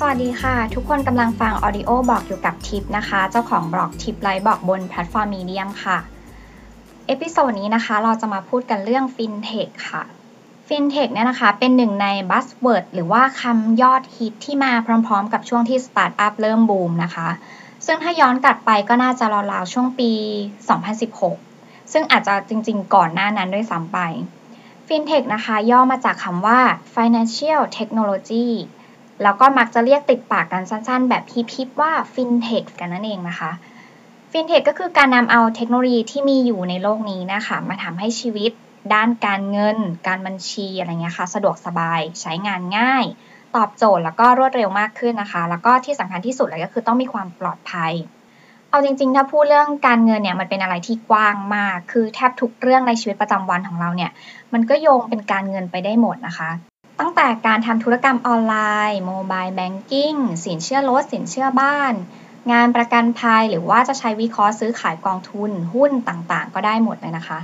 สวัสดีค่ะ ทุกคนกำลังฟัง Audio บอกอยู่กับทิปนะคะ เจ้าของบล็อกทิป Life Blog บนแพลตฟอร์ม Medium ค่ะ episode นี้นะคะ เราจะมาพูดกันเรื่องฟินเทคค่ะ ฟินเทคเนี่ยนะคะ เป็นหนึ่งใน buzzword หรือว่าคำยอดฮิตที่มาพร้อมๆ กับช่วงที่สตาร์ทอัพเริ่มบูมนะคะ ซึ่งถ้าย้อนกลับไปก็น่าจะราวๆ ช่วงปี 2016 ซึ่งอาจจะจริงๆ ก่อนหน้านั้นด้วยซ้ำไปฟินเทคนะคะ ย่อมาจากคำว่า financial technology แล้วก็มักจะเรียกติดปากกันสั้นๆ แบบฮิปๆว่าฟินเทคกันนั่นเองนะคะฟินเทคก็คือการนำเอาเทคโนโลยีที่มีอยู่ในโลกนี้นะคะ มาทำให้ชีวิต ด้านการเงิน การบัญชีอะไรเงี้ยค่ะ สะดวกสบายใช้งานง่าย ตอบโจทย์แล้วก็รวดเร็วมากขึ้นนะคะ แล้วก็ที่สำคัญที่สุดเลยก็คือต้องมีความปลอดภัย เอาจริง ๆ ถ้าพูดเรื่องการเงินเนี่ยมันเป็นอะไรที่กว้างมาก คือแทบทุกเรื่องในชีวิตประจำวันของเราเนี่ยมันก็โยงเป็นการเงินไปได้หมดนะคะตั้งแต่การทำธุรกรรมออนไลน์โมบายแบงกิ้งสินเชื่อรถสินเชื่อบ้าน งานประกันภัยหรือว่าจะใช้วิเคราะห์ซื้อขายกองทุนหุ้นต่างๆ ก็ได้หมดเลยนะคะ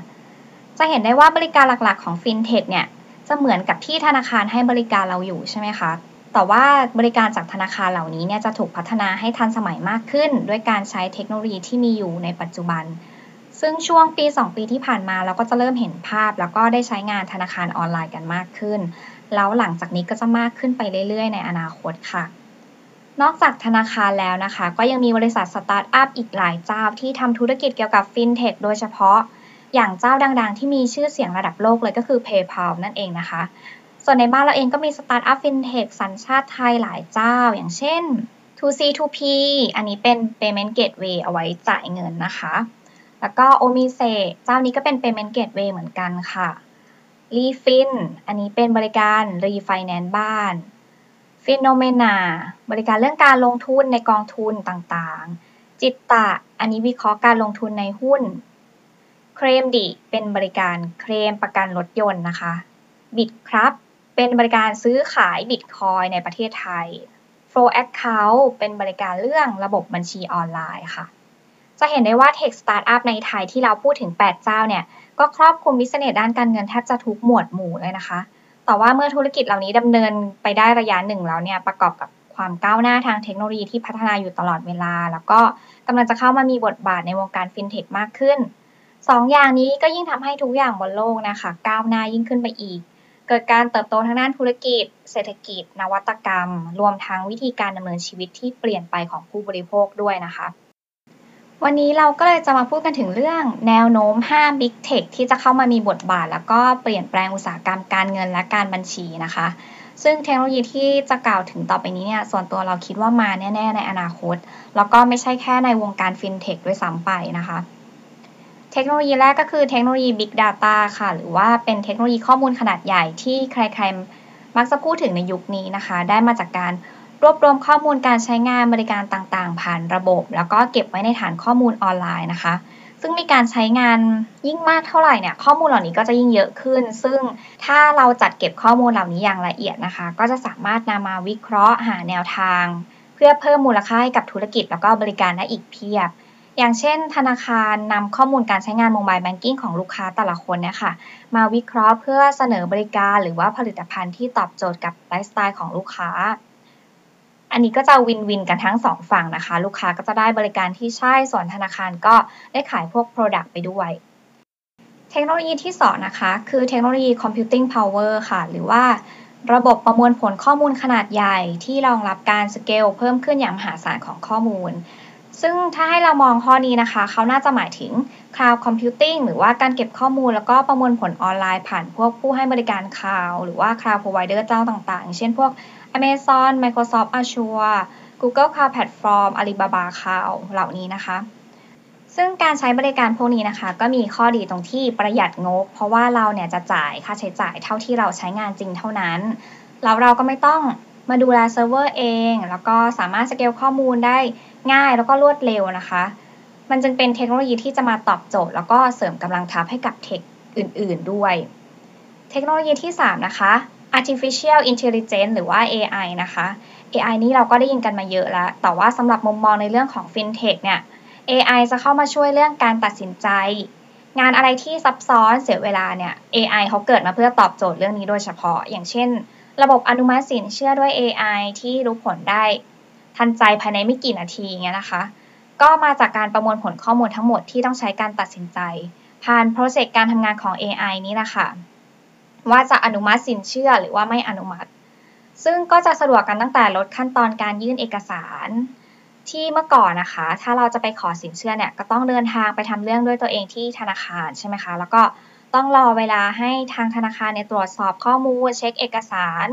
จะเห็นได้ว่าบริการหลักๆ ของฟินเทคเนี่ยจะเหมือนกับที่ธนาคารให้บริการเราอยู่ใช่ไหมคะ แต่ว่าบริการจากธนาคารเหล่านี้เนี่ยจะถูกพัฒนาให้ทันสมัยมากขึ้น ด้วยการใช้เทคโนโลยีที่มีอยู่ในปัจจุบัน ซึ่งช่วงปี 2 ปีที่ผ่านมาเราก็จะเริ่มเห็นภาพ แล้วก็ได้ใช้งานธนาคารออนไลน์กันมากขึ้น แล้วหลังจากนี้ก็จะมากขึ้นไปเรื่อย ๆ ในอนาคตค่ะนอกจากธนาคารแล้วนะคะ ก็ยังมีบริษัทสตาร์ทอัพอีกหลายเจ้าที่ทำธุรกิจเกี่ยวกับฟินเทคโดยเฉพาะ อย่างเจ้าดังๆ ที่มีชื่อเสียงระดับโลกเลยก็คือ PayPal นั่นเองนะคะ ส่วนในบ้านเราเองก็มีสตาร์ทอัพฟินเทคสัญชาติไทยหลายเจ้า อย่างเช่น 2C2P อันนี้เป็น Payment Gateway เอาไว้จ่ายเงินนะคะ แล้วก็ Omise เจ้านี้ก็เป็น Payment Gateway เหมือนกันค่ะ Refinn อันนี้เป็นบริการรีไฟแนนซ์บ้าน Finnomena บริการเรื่องการลงทุนในกองทุนต่างๆ Jitta อันนี้วิเคราะห์การลงทุนในหุ้น Claim Di เป็นบริการเคลมประกันรถยนต์นะคะ Bitkub เป็นบริการซื้อขายบิตคอยน์ในประเทศไทย Flow Account เป็นบริการเรื่องระบบบัญชีออนไลน์ค่ะ จะเห็นได้ว่า Tech Startup ในไทยที่เราพูดถึง 8 เจ้าเนี่ย ก็ครอบคลุม business ด้านการเงินแทบจะทุกหมวดหมู่เลยนะคะ แต่ว่าเมื่อธุรกิจเหล่านี้ดำเนินไปได้ระยะหนึ่งแล้วเนี่ย ประกอบกับความก้าวหน้าทางเทคโนโลยีที่พัฒนาอยู่ตลอดเวลา แล้วก็กำลังจะเข้ามามีบทบาทในวงการฟินเทคมากขึ้น สองอย่างนี้ก็ยิ่งทำให้ทุกอย่างบนโลกนะคะ ก้าวหน้ายิ่งขึ้นไปอีก เกิดการเติบโตทางด้านธุรกิจ เศรษฐกิจ นวัตกรรม รวมทั้งวิธีการดำเนินชีวิตที่เปลี่ยนไปของผู้บริโภคด้วยนะคะ วันนี้เราก็เลยจะมาพูดกันถึงเรื่องแนวโน้ม 5 Big Tech ที่จะเข้ามามีบทบาท แล้วก็เปลี่ยนแปลงอุตสาหกรรมการเงินและการบัญชีนะคะ ซึ่งเทคโนโลยีที่จะกล่าวถึงต่อไปนี้เนี่ยส่วนตัวเราคิดว่ามาแน่ ๆ ในอนาคต แล้วก็ไม่ใช่แค่ในวงการฟินเทคด้วยซ้ำไปนะคะ เทคโนโลยีแรกก็คือเทคโนโลยี Big Data ค่ะ หรือว่าเป็นเทคโนโลยีข้อมูลขนาดใหญ่ที่ใครๆ มักจะพูดถึงในยุคนี้นะคะ ได้มาจากการรวบรวมข้อมูลการใช้งานบริการต่างๆ ผ่านระบบ แล้วก็เก็บไว้ในฐานข้อมูลออนไลน์นะคะ ซึ่งมีการใช้งานยิ่งมากเท่าไหร่เนี่ยข้อมูลเหล่านี้ก็จะยิ่งเยอะขึ้น ซึ่งถ้าเราจัดเก็บข้อมูลเหล่านี้อย่างละเอียดนะคะ ก็จะสามารถนำมาวิเคราะห์หาแนวทาง เพื่อเพิ่มมูลค่าให้กับธุรกิจแล้วก็บริการได้อีกเพียบ อย่างเช่น ธนาคารนำข้อมูลการใช้งานโมบายแบงกิ้งของลูกค้าแต่ละคนเนี่ยค่ะมาวิเคราะห์เพื่อเสนอบริการหรือว่าผลิตภัณฑ์ที่ตอบโจทย์กับไลฟ์สไตล์ของลูกค้า อันนี้ก็จะวินวินกันทั้งสองฝั่งนะคะ ลูกค้าก็จะได้บริการที่ใช่ส่วนธนาคารก็ได้ขายพวก Product ไปด้วย เทคโนโลยีที่2นะคะ คือเทคโนโลยี Computing Power ค่ะ หรือว่าระบบประมวลผลข้อมูลขนาดใหญ่ที่รองรับการสเกลเพิ่มขึ้นอย่างมหาศาลของข้อมูล ซึ่งถ้าให้เรามองข้อนี้นะคะ เขาน่าจะหมายถึง Cloud Computing หรือว่าการเก็บข้อมูลแล้วก็ประมวลผลออนไลน์ผ่านพวกผู้ให้บริการคลาวหรือว่า Cloud Provider เจ้าต่างๆ เช่นพวก Amazon Microsoft Azure Google Cloud Platform Alibaba Cloud เหล่านี้นะคะ ซึ่งการใช้บริการพวกนี้นะคะ ก็มีข้อดีตรงที่ประหยัดงบ เพราะว่าเราเนี่ยจะจ่ายค่าใช้จ่ายเท่าที่เราใช้งานจริงเท่านั้น แล้วเราก็ไม่ต้อง มาดูแลเซิร์ฟเวอร์เอง แล้วก็สามารถสเกลข้อมูลได้ง่ายแล้วก็รวดเร็วนะคะ มันจึงเป็นเทคโนโลยีที่จะมาตอบโจทย์ แล้วก็เสริมกำลังทัพให้กับ tech อื่น ๆ ด้วย เทคโนโลยีที่ 3 นะคะ artificial intelligence หรือว่า AI นะคะ AI นี้เราก็ได้ยินกันมาเยอะแล้ว แต่ว่าสำหรับมุมมองในเรื่องของ FinTech เนี่ย AI จะเข้ามาช่วยเรื่องการตัดสินใจ งานอะไรที่ซับซ้อนเสียเวลาเนี่ย AI เขาเกิดมาเพื่อตอบโจทย์เรื่องนี้โดยเฉพาะ อย่างเช่น ระบบอนุมัติสินเชื่อด้วย AI ที่รู้ผลได้ทันใจภายในไม่กี่นาทีเงี้ยนะคะ ก็มาจากการประมวลผลข้อมูลทั้งหมดที่ต้องใช้การตัดสินใจ ผ่านโปรเซสการทำงานของ AI นี้นะคะว่าจะอนุมัติสินเชื่อหรือว่าไม่อนุมัติ ซึ่งก็จะสะดวกกันตั้งแต่ลดขั้นตอนการยื่นเอกสาร ที่เมื่อก่อนนะคะ ถ้าเราจะไปขอสินเชื่อเนี่ยก็ต้องเดินทางไปทำเรื่องด้วยตัวเองที่ธนาคารใช่ไหมคะ แล้วก็ ต้องรอเวลาให้ทางธนาคารเนี่ยตรวจสอบข้อมูลเช็คเอกสาร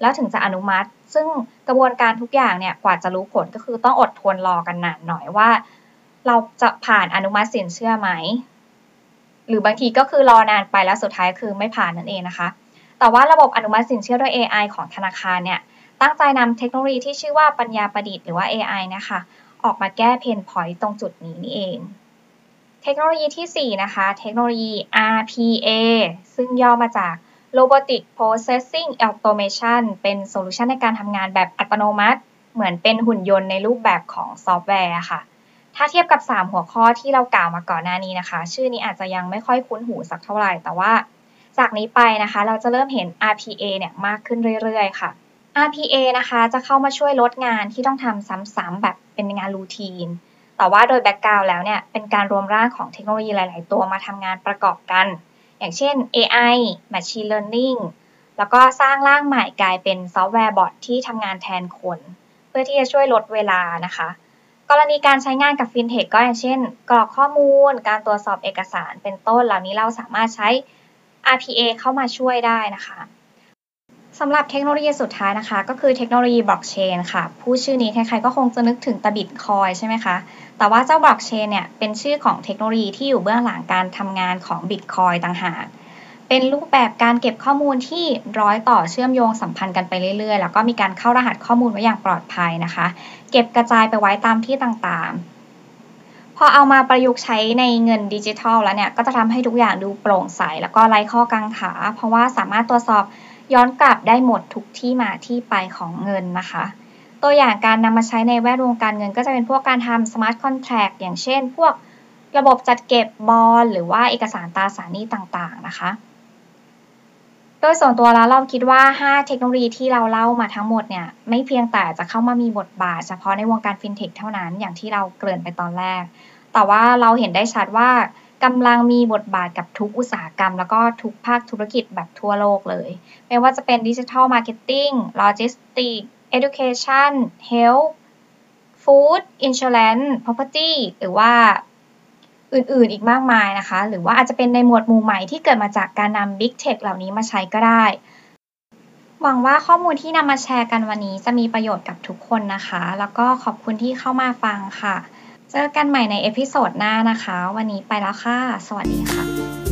แล้วถึงจะอนุมัติ ซึ่งกระบวนการทุกอย่างเนี่ยกว่าจะรู้ผลก็คือต้องอดทนรอกันนานหน่อยว่า เราจะผ่านอนุมัติสินเชื่อไหม หรือบางทีก็คือรอนานไปแล้วสุดท้ายคือไม่ผ่านนั่นเองนะคะ แต่ว่าระบบอนุมัติสินเชื่อด้วย AI ของธนาคารเนี่ยตั้งใจนำเทคโนโลยีที่ชื่อว่าปัญญาประดิษฐ์หรือว่า AI นะคะออกมาแก้เพนพอยต์ตรงจุดนี้นี่เอง เทคโนโลยีที่ 4 นะคะ เทคโนโลยี RPA ซึ่งย่อมาจาก Robotic Processing Automation เป็นโซลูชันในการทำงานแบบอัตโนมัติ เหมือนเป็นหุ่นยนต์ในรูปแบบของซอฟต์แวร์ค่ะ ถ้าเทียบกับ 3 หัวข้อที่เรากล่าวมาก่อนหน้านี้นะคะ ชื่อนี้อาจจะยังไม่ค่อยคุ้นหูสักเท่าไหร่ แต่ว่าจากนี้ไปนะคะ เราจะเริ่มเห็น RPA เนี่ยมากขึ้นเรื่อยๆ ค่ะ RPA นะคะจะเข้ามาช่วยลดงานที่ต้องทำซ้ำๆแบบเป็นงาน routine แต่ว่าโดย background แล้วเนี่ยเป็นการรวมร่างของเทคโนโลยีหลาย ๆ ตัวมาทำงานประกอบกัน อย่างเช่น AI Machine Learning แล้วก็สร้างร่างใหม่กลายเป็น software bot ที่ทำงานแทนคน เพื่อที่จะช่วยลดเวลานะคะ กรณีการใช้งานกับฟินเทคก็อย่างเช่น กรอกข้อมูล การตรวจสอบเอกสารเป็นต้นเหล่านี้เราสามารถใช้ RPA เข้ามาช่วยได้นะคะ สำหรับเทคโนโลยีสุดท้ายนะคะ ก็คือเทคโนโลยีบล็อกเชนค่ะ ผู้ชื่อนี้ใครๆก็คงจะนึกถึงตบิตคอยใช่ไหมคะ แต่ว่าเจ้าบล็อกเชนเนี่ยเป็นชื่อของเทคโนโลยีที่อยู่เบื้องหลังการทำงานของบิตคอยต่างหาก เป็นรูปแบบการเก็บข้อมูลที่ร้อยต่อเชื่อมโยงสัมพันธ์กันไปเรื่อยๆ แล้วก็มีการเข้ารหัสข้อมูลไว้อย่างปลอดภัยนะคะ เก็บกระจายไปไว้ตามที่ต่างๆพอเอามาประยุกต์ใช้ในเงินดิจิทัลแล้วเนี่ย ก็จะทำให้ทุกอย่างดูโปร่งใส แล้วก็ไร้ข้อกังขา เพราะว่าสามารถตรวจสอบ ย้อนกลับได้หมดทุกที่มาที่ไปของเงินนะคะ ตัวอย่างการนำมาใช้ในแวดวงการเงินก็จะเป็นพวกการทำ smart contract อย่างเช่น พวกระบบจัดเก็บบอลหรือว่าเอกสารตราสารหนี้ต่างๆนะคะ โดยส่วนตัวแล้วเราคิดว่า 5 เทคโนโลยีที่เราเล่ามาทั้งหมดเนี่ยไม่เพียงแต่จะเข้ามามีบทบาท เฉพาะในวงการฟินเทคเท่านั้นอย่างที่เราเกริ่นไปตอนแรก แต่ว่าเราเห็นได้ชัดว่า กำลังมีบทบาทกับทุกอุตสาหกรรม แล้วก็ทุกภาคธุรกิจแบบทั่วโลกเลย ไม่ว่าจะเป็นดิจิทัลมาร์เก็ตติ้งโลจิสติกเอดูเคชันเฮลท์ฟู้ดอินชูแลนซ์ property หรือว่าอื่นๆ อีกมากมายนะคะ หรือว่าอาจจะเป็นในหมวดหมู่ใหม่ที่เกิดมาจากการนำ Big Tech เหล่านี้มาใช้ก็ได้ หวังว่าข้อมูลที่นำมาแชร์กันวันนี้จะมีประโยชน์กับทุกคนนะคะ แล้วก็ขอบคุณที่เข้ามาฟังค่ะ เจอกันใหม่ใน episode หน้านะคะ วันนี้ไปแล้วค่ะ สวัสดีค่ะ